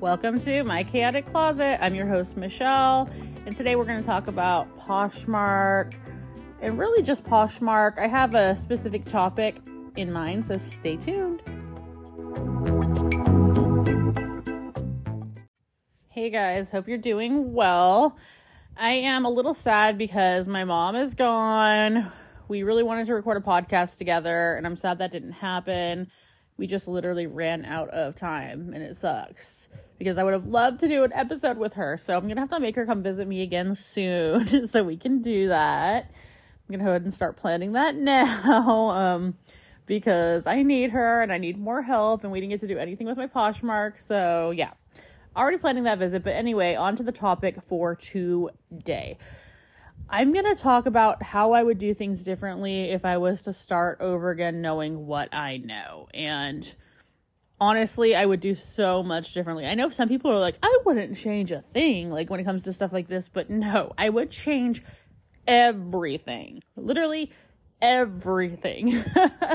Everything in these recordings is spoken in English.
Welcome to My Chaotic Closet. I'm your host, Michelle, and today we're going to talk about Poshmark and really just Poshmark. I have a specific topic in mind, so stay tuned. Hey guys, hope you're doing well. I am a little sad because my mom is gone. We really wanted to record a podcast together, and I'm sad that didn't happen. We just literally ran out of time, and it sucks because I would have loved to do an episode with her. So I'm gonna have to make her come visit me again soon so we can do that. I'm gonna go ahead and start planning that now. Um, because I need her and I need more help, and we didn't get to do anything with my Poshmark. So yeah, already planning that visit. But anyway, on to the topic for today. I'm going to talk about how I would do things differently if I was to start over again knowing what I know. And honestly, I would do so much differently. I know some people are like, I wouldn't change a thing, like when it comes to stuff like this, but no, I would change everything. Literally everything.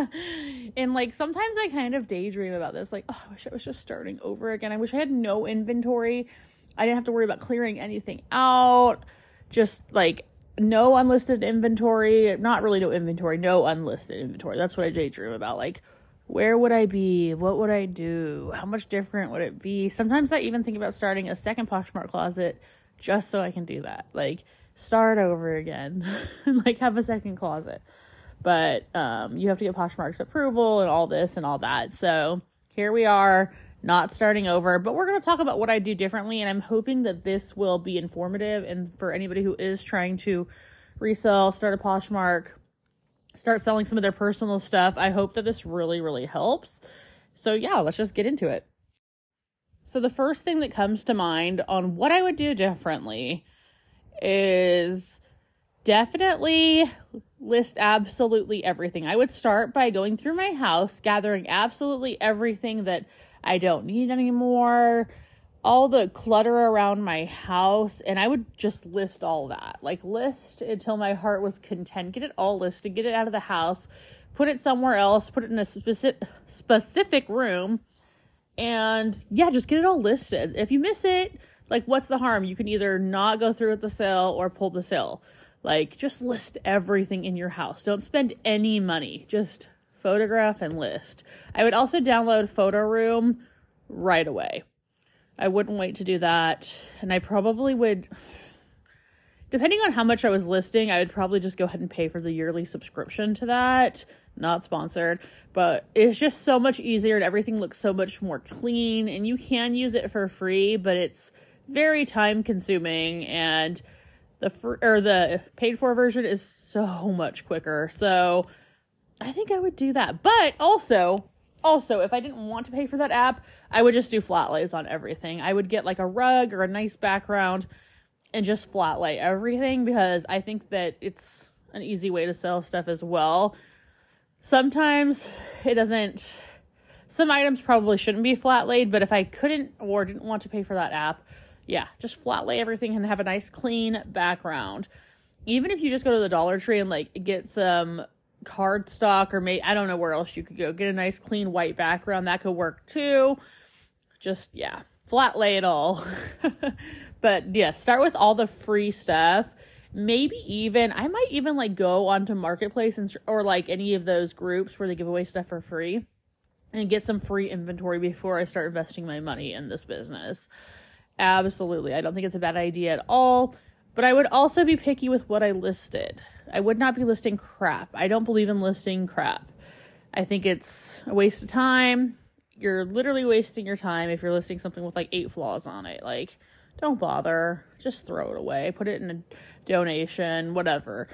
and like sometimes I kind of daydream about this, like, oh, I wish I was just starting over again. I wish I had no inventory. I didn't have to worry about clearing anything out. Just like no unlisted inventory, not really no inventory, no unlisted inventory. That's what I daydream about. Like, where would I be? What would I do? How much different would it be? Sometimes I even think about starting a second Poshmark closet just so I can do that. Like, start over again, like, have a second closet. But um, you have to get Poshmark's approval and all this and all that. So here we are not starting over, but we're going to talk about what I do differently. And I'm hoping that this will be informative and for anybody who is trying to resell, start a Poshmark, start selling some of their personal stuff. I hope that this really, really helps. So, yeah, let's just get into it. So, the first thing that comes to mind on what I would do differently is definitely list absolutely everything. I would start by going through my house, gathering absolutely everything that I don't need anymore, all the clutter around my house, and I would just list all that. Like list until my heart was content. Get it all listed, get it out of the house, put it somewhere else, put it in a specific specific room, and yeah, just get it all listed. If you miss it, like what's the harm? You can either not go through with the sale or pull the sale. Like just list everything in your house. Don't spend any money. Just photograph and list. I would also download Photo Room right away. I wouldn't wait to do that. And I probably would, depending on how much I was listing, I would probably just go ahead and pay for the yearly subscription to that. Not sponsored, but it's just so much easier and everything looks so much more clean. And you can use it for free, but it's very time consuming and the fr- or the paid for version is so much quicker. So I think I would do that. But also, also, if I didn't want to pay for that app, I would just do flat lays on everything. I would get like a rug or a nice background and just flat lay everything because I think that it's an easy way to sell stuff as well. Sometimes it doesn't some items probably shouldn't be flat laid, but if I couldn't or didn't want to pay for that app, yeah, just flat lay everything and have a nice clean background. Even if you just go to the Dollar Tree and like get some cardstock or maybe I don't know where else you could go. Get a nice clean white background. That could work too. Just yeah, flat lay it all. but yeah, start with all the free stuff. Maybe even I might even like go onto marketplace and or like any of those groups where they give away stuff for free and get some free inventory before I start investing my money in this business. Absolutely. I don't think it's a bad idea at all. But I would also be picky with what I listed. I would not be listing crap. I don't believe in listing crap. I think it's a waste of time. You're literally wasting your time if you're listing something with like eight flaws on it. Like, don't bother. Just throw it away. Put it in a donation, whatever.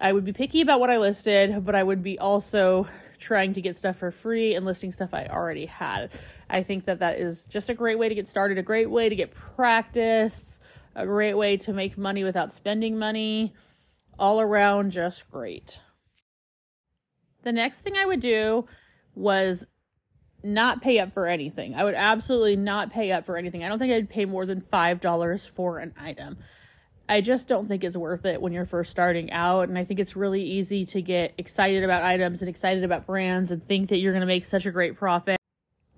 I would be picky about what I listed, but I would be also trying to get stuff for free and listing stuff I already had. I think that that is just a great way to get started, a great way to get practice a great way to make money without spending money. All around, just great. The next thing I would do was not pay up for anything. I would absolutely not pay up for anything. I don't think I'd pay more than $5 for an item. I just don't think it's worth it when you're first starting out. And I think it's really easy to get excited about items and excited about brands and think that you're going to make such a great profit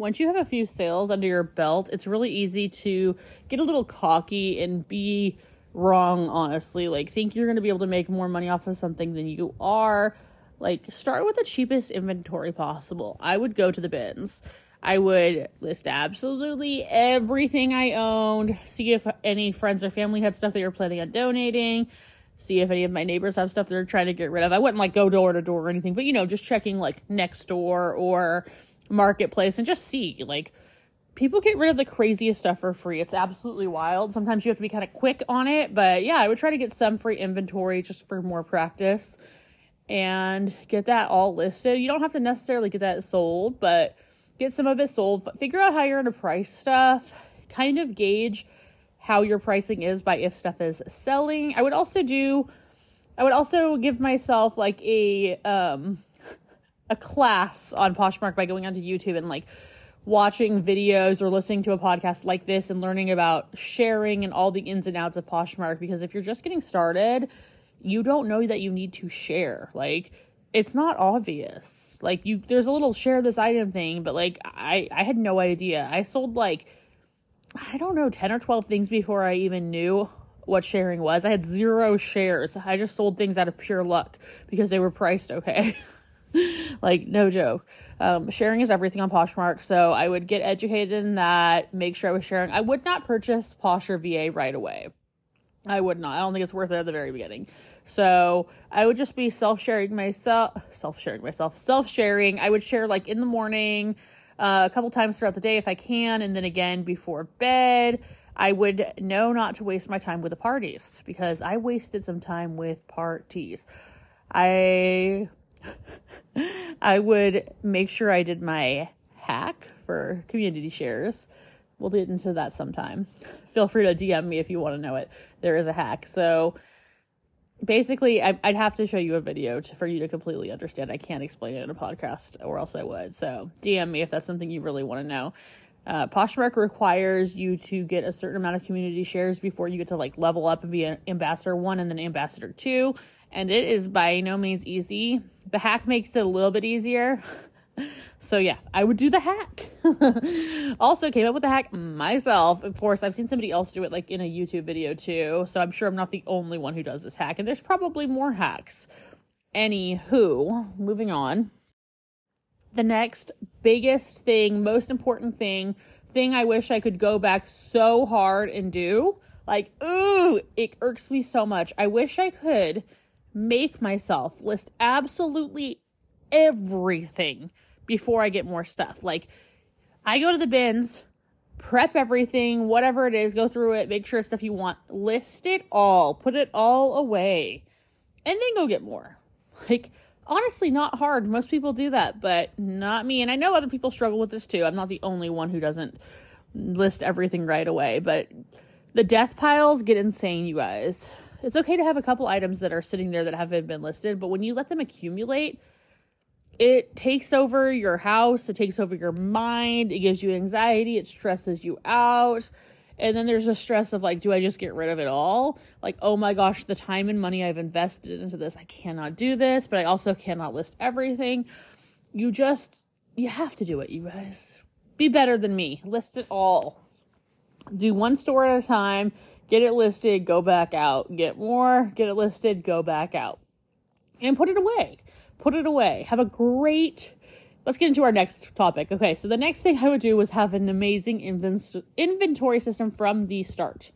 once you have a few sales under your belt, it's really easy to get a little cocky and be wrong, honestly. Like, think you're going to be able to make more money off of something than you are. Like, start with the cheapest inventory possible. I would go to the bins. I would list absolutely everything I owned, see if any friends or family had stuff that were planning on donating, see if any of my neighbors have stuff they're trying to get rid of. I wouldn't like go door to door or anything, but you know, just checking like next door or marketplace and just see like people get rid of the craziest stuff for free. It's absolutely wild. Sometimes you have to be kind of quick on it, but yeah, I would try to get some free inventory just for more practice and get that all listed. You don't have to necessarily get that sold, but get some of it sold. But figure out how you're going to price stuff. Kind of gauge how your pricing is by if stuff is selling. I would also do I would also give myself like a um a class on Poshmark by going onto YouTube and like watching videos or listening to a podcast like this and learning about sharing and all the ins and outs of Poshmark because if you're just getting started, you don't know that you need to share. Like it's not obvious. Like you there's a little share this item thing, but like I I had no idea. I sold like I don't know 10 or 12 things before I even knew what sharing was. I had zero shares. I just sold things out of pure luck because they were priced okay. like no joke. Um, sharing is everything on Poshmark, so I would get educated in that. Make sure I was sharing. I would not purchase PosherVA right away. I would not. I don't think it's worth it at the very beginning. So I would just be self sharing myself, self sharing myself, self sharing. I would share like in the morning, uh, a couple times throughout the day if I can, and then again before bed. I would know not to waste my time with the parties because I wasted some time with parties. I I would make sure I did my hack for community shares. We'll get into that sometime. Feel free to DM me if you want to know it. There is a hack. So basically, I, would have to show you a video to, for you to completely understand. I can't explain it in a podcast, or else I would. So DM me if that's something you really want to know. Uh, Poshmark requires you to get a certain amount of community shares before you get to like level up and be an ambassador one and then ambassador two and it is by no means easy. The hack makes it a little bit easier. so yeah, I would do the hack. also came up with the hack myself. Of course, I've seen somebody else do it like in a YouTube video too, so I'm sure I'm not the only one who does this hack and there's probably more hacks. Anywho, moving on. The next biggest thing, most important thing, thing I wish I could go back so hard and do. Like, ooh, it irks me so much. I wish I could make myself list absolutely everything before I get more stuff. Like, I go to the bins, prep everything, whatever it is, go through it, make sure stuff you want, list it all, put it all away, and then go get more. Like, honestly, not hard. Most people do that, but not me. And I know other people struggle with this too. I'm not the only one who doesn't list everything right away, but the death piles get insane, you guys it's okay to have a couple items that are sitting there that haven't been listed, but when you let them accumulate, it takes over your house, it takes over your mind, it gives you anxiety, it stresses you out. And then there's a stress of like, do I just get rid of it all? Like, oh my gosh, the time and money I've invested into this, I cannot do this, but I also cannot list everything. You just, you have to do it, you guys. Be better than me. List it all. Do one store at a time get it listed, go back out, get more, get it listed, go back out, and put it away. Put it away. Have a great. Let's get into our next topic. Okay, so the next thing I would do was have an amazing inventory system from the start.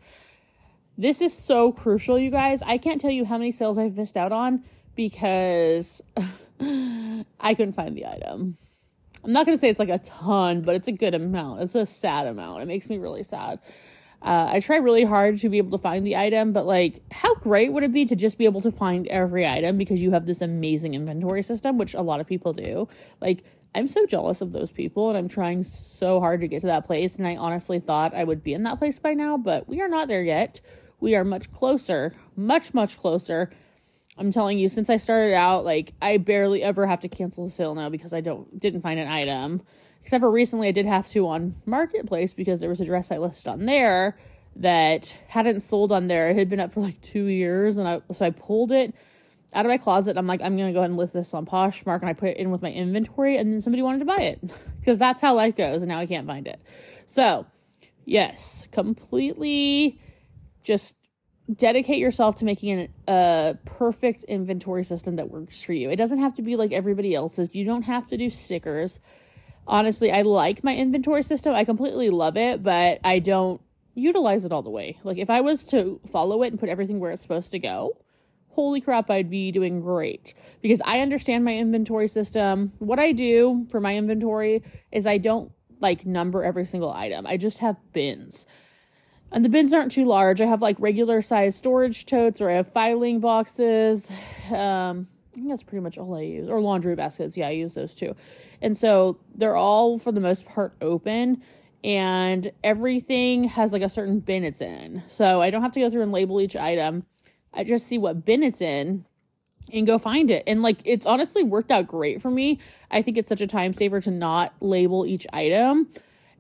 This is so crucial, you guys. I can't tell you how many sales I've missed out on because I couldn't find the item. I'm not going to say it's like a ton, but it's a good amount. It's a sad amount. It makes me really sad. Uh, I try really hard to be able to find the item, but like, how great would it be to just be able to find every item because you have this amazing inventory system, which a lot of people do? Like, I'm so jealous of those people, and I'm trying so hard to get to that place. And I honestly thought I would be in that place by now, but we are not there yet. We are much closer, much, much closer. I'm telling you, since I started out, like I barely ever have to cancel a sale now because I don't didn't find an item. Except for recently, I did have to on Marketplace because there was a dress I listed on there that hadn't sold on there. It had been up for like two years, and I so I pulled it. out of my closet. I'm like, I'm gonna go ahead and list this on Poshmark, and I put it in with my inventory, and then somebody wanted to buy it because that's how life goes, and now I can't find it. So, yes, completely, just dedicate yourself to making a perfect inventory system that works for you. It doesn't have to be like everybody else's. You don't have to do stickers. Honestly, I like my inventory system. I completely love it, but I don't utilize it all the way. Like if I was to follow it and put everything where it's supposed to go, holy crap, I'd be doing great because I understand my inventory system. What I do for my inventory is I don't like number every single item. I just have bins. And the bins aren't too large. I have like regular size storage totes or I have filing boxes. Um, I think that's pretty much all I use. Or laundry baskets. Yeah, I use those too. And so they're all for the most part open and everything has like a certain bin it's in. So I don't have to go through and label each item. I just see what bin it's in and go find it. And like it's honestly worked out great for me. I think it's such a time saver to not label each item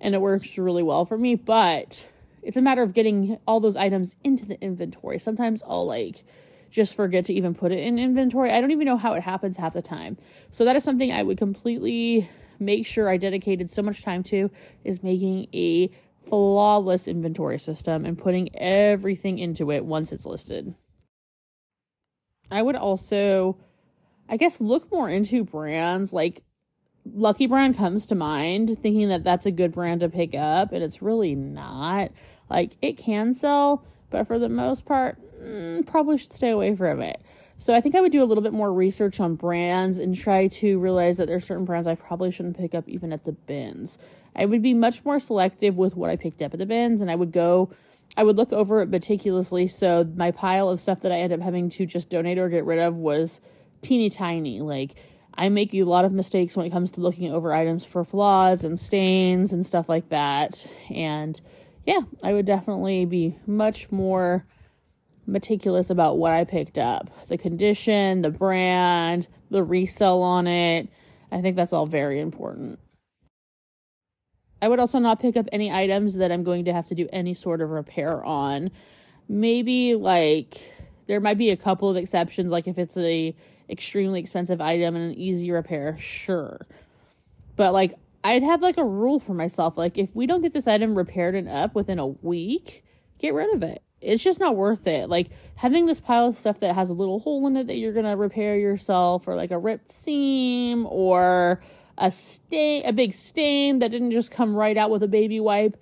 and it works really well for me, but it's a matter of getting all those items into the inventory. Sometimes I'll like just forget to even put it in inventory. I don't even know how it happens half the time. So that is something I would completely make sure I dedicated so much time to is making a flawless inventory system and putting everything into it once it's listed. I would also I guess look more into brands like Lucky Brand comes to mind thinking that that's a good brand to pick up and it's really not. Like it can sell, but for the most part, mm, probably should stay away from it. So I think I would do a little bit more research on brands and try to realize that there's certain brands I probably shouldn't pick up even at the bins. I would be much more selective with what I picked up at the bins and I would go I would look over it meticulously so my pile of stuff that I end up having to just donate or get rid of was teeny tiny. Like I make a lot of mistakes when it comes to looking over items for flaws and stains and stuff like that. And yeah, I would definitely be much more meticulous about what I picked up the condition, the brand, the resell on it. I think that's all very important. I would also not pick up any items that I'm going to have to do any sort of repair on. Maybe like there might be a couple of exceptions like if it's a extremely expensive item and an easy repair, sure. But like I'd have like a rule for myself. Like, if we don't get this item repaired and up within a week, get rid of it. It's just not worth it. Like, having this pile of stuff that has a little hole in it that you're going to repair yourself, or like a ripped seam, or a stain, a big stain that didn't just come right out with a baby wipe,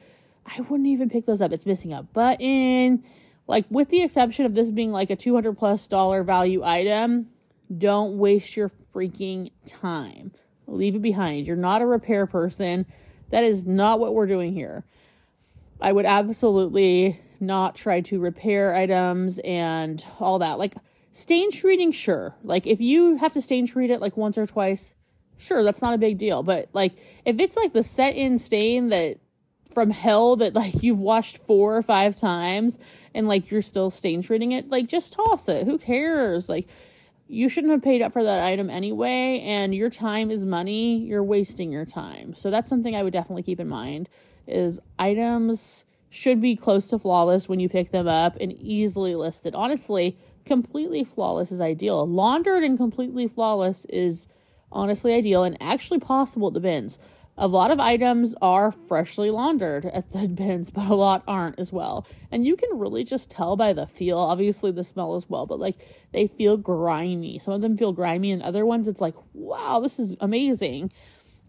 I wouldn't even pick those up. It's missing a button. Like, with the exception of this being like a 200 plus dollar value item, don't waste your freaking time leave it behind. You're not a repair person. That is not what we're doing here. I would absolutely not try to repair items and all that. Like stain treating, sure. Like if you have to stain treat it like once or twice, sure, that's not a big deal. But like if it's like the set in stain that from hell that like you've washed four or five times and like you're still stain treating it, like just toss it. Who cares? Like you shouldn't have paid up for that item anyway, and your time is money. You're wasting your time. So that's something I would definitely keep in mind is items should be close to flawless when you pick them up and easily listed. Honestly, completely flawless is ideal. Laundered and completely flawless is honestly ideal and actually possible at the bins a lot of items are freshly laundered at the bins, but a lot aren't as well. And you can really just tell by the feel, obviously the smell as well, but like they feel grimy. Some of them feel grimy, and other ones it's like, wow, this is amazing.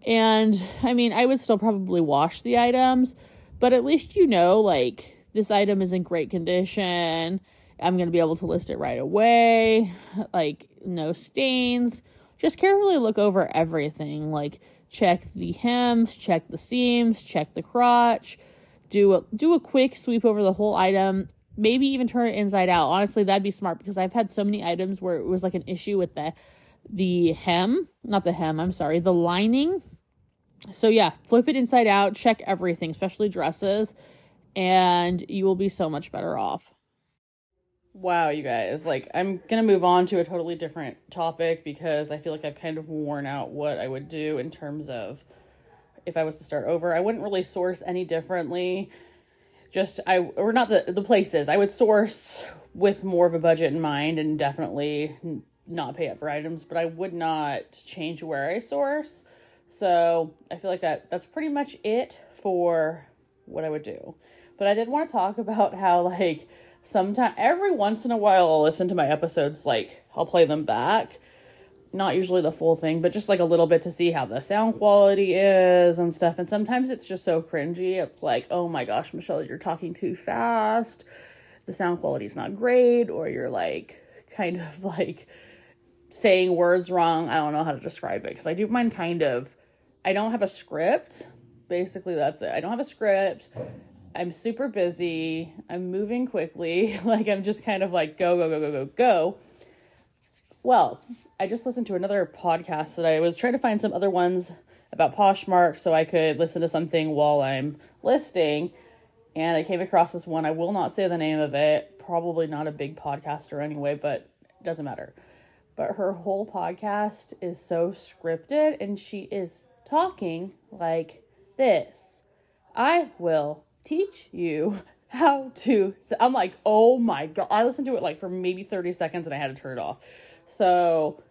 And I mean, I would still probably wash the items, but at least you know, like, this item is in great condition. I'm going to be able to list it right away. Like, no stains. Just carefully look over everything. Like, check the hems, check the seams, check the crotch, do a do a quick sweep over the whole item, maybe even turn it inside out. Honestly, that'd be smart because I've had so many items where it was like an issue with the the hem, not the hem, I'm sorry, the lining. So yeah, flip it inside out, check everything, especially dresses, and you will be so much better off. Wow, you guys. Like, I'm going to move on to a totally different topic because I feel like I've kind of worn out what I would do in terms of if I was to start over. I wouldn't really source any differently. Just, I, or not the, the places. I would source with more of a budget in mind and definitely not pay up for items, but I would not change where I source. So I feel like that that's pretty much it for what I would do. But I did want to talk about how like sometimes every once in a while I'll listen to my episodes like I'll play them back. Not usually the full thing, but just like a little bit to see how the sound quality is and stuff. And sometimes it's just so cringy. It's like, oh my gosh, Michelle, you're talking too fast. The sound quality is not great, or you're like kind of like saying words wrong. I don't know how to describe it because I do mine kind of. I don't have a script. Basically, that's it. I don't have a script. I'm super busy. I'm moving quickly. like I'm just kind of like go go go go go go. Well, I just listened to another podcast that I was trying to find some other ones about Poshmark so I could listen to something while I'm listing. And I came across this one. I will not say the name of it. Probably not a big podcaster anyway, but it doesn't matter. But her whole podcast is so scripted and she is talking like this. I will teach you how to. I'm like, oh my God. I listened to it like for maybe 30 seconds and I had to turn it off. So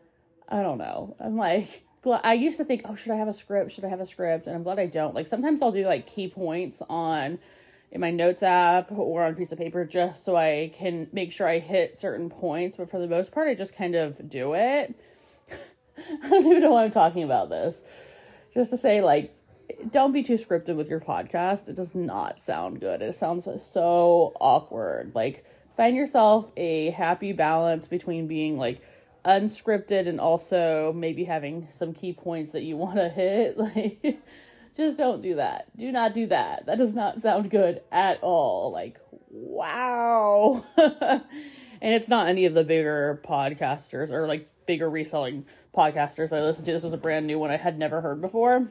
I don't know. I'm like, I used to think, oh, should I have a script? Should I have a script? And I'm glad I don't. Like sometimes I'll do like key points on in my notes app or on a piece of paper just so I can make sure I hit certain points. But for the most part, I just kind of do it. I don't even know why I'm talking about this. Just to say, like, don't be too scripted with your podcast. It does not sound good. It sounds so awkward. Like, find yourself a happy balance between being like unscripted and also maybe having some key points that you want to hit. Like, just don't do that. Do not do that. That does not sound good at all. Like, wow. and it's not any of the bigger podcasters or like bigger reselling podcasters I listened to. This was a brand new one I had never heard before.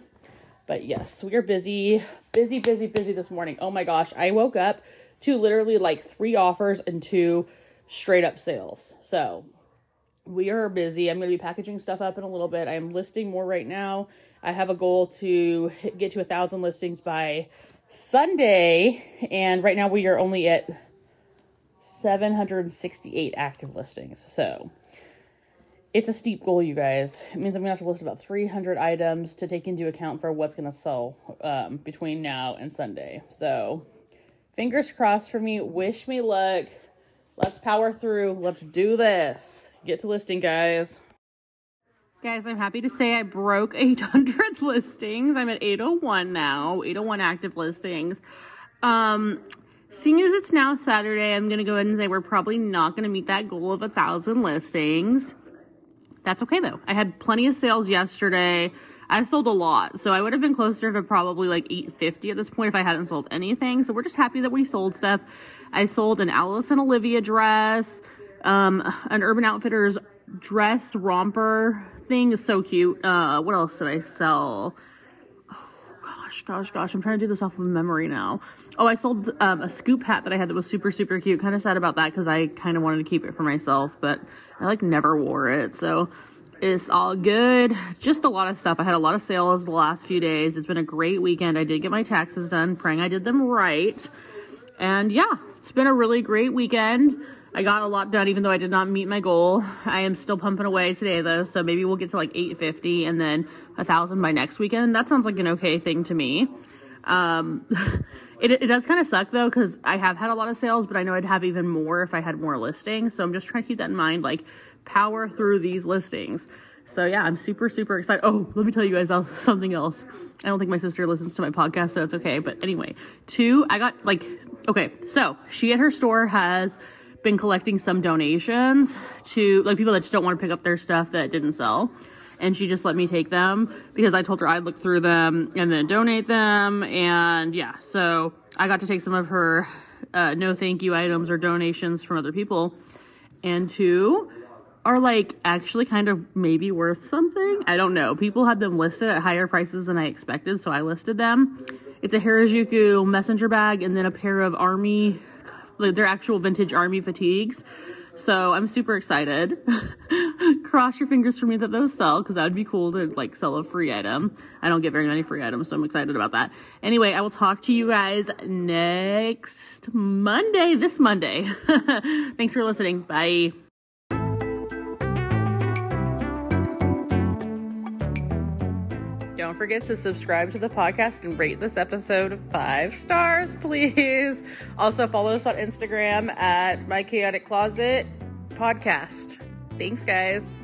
But yes, we are busy, busy, busy, busy this morning. Oh my gosh, I woke up to literally like three offers and two straight up sales. So we are busy. I'm going to be packaging stuff up in a little bit. I'm listing more right now. I have a goal to get to a thousand listings by Sunday, and right now we are only at 768 active listings. So it's a steep goal, you guys. It means I'm gonna have to list about 300 items to take into account for what's gonna sell um, between now and Sunday. So fingers crossed for me. Wish me luck. Let's power through. Let's do this. Get to listing, guys. Guys, I'm happy to say I broke 800 listings. I'm at 801 now, 801 active listings. Um, seeing as it's now Saturday, I'm going to go ahead and say we're probably not going to meet that goal of a thousand listings. That's okay though. I had plenty of sales yesterday. I sold a lot, so I would have been closer to probably like 850 at this point if I hadn't sold anything. So we're just happy that we sold stuff. I sold an Alice and Olivia dress, um, an Urban Outfitters dress romper thing is so cute. Uh, what else did I sell? Gosh, gosh, gosh. I'm trying to do this off of memory now. Oh, I sold um, a scoop hat that I had that was super, super cute. Kind of sad about that because I kind of wanted to keep it for myself, but I like never wore it. So it's all good. Just a lot of stuff. I had a lot of sales the last few days. It's been a great weekend. I did get my taxes done, praying I did them right. And yeah, it's been a really great weekend. I got a lot done even though I did not meet my goal. I am still pumping away today though, so maybe we'll get to like 850 and then a thousand by next weekend. That sounds like an okay thing to me. Um, it, it does kind of suck though because I have had a lot of sales, but I know I'd have even more if I had more listings. So I'm just trying to keep that in mind, like power through these listings. So yeah, I'm super super excited. Oh, let me tell you guys something else. I don't think my sister listens to my podcast, so it's okay. But anyway, two, I got like okay. So she at her store has been collecting some donations to like people that just don't want to pick up their stuff that didn't sell. And she just let me take them because I told her I'd look through them and then donate them. And yeah, so I got to take some of her uh, no thank you items or donations from other people. And two are like actually kind of maybe worth something. I don't know. People had them listed at higher prices than I expected, so I listed them. It's a Harajuku messenger bag and then a pair of army like they're actual vintage army fatigues. So I'm super excited. Cross your fingers for me that those sell because that would be cool to like sell a free item. I don't get very many free items, so I'm excited about that. Anyway, I will talk to you guys next Monday, this Monday. Thanks for listening. Bye. Forget to subscribe to the podcast and rate this episode five stars, please. Also, follow us on Instagram at My Chaotic Closet Podcast. Thanks, guys.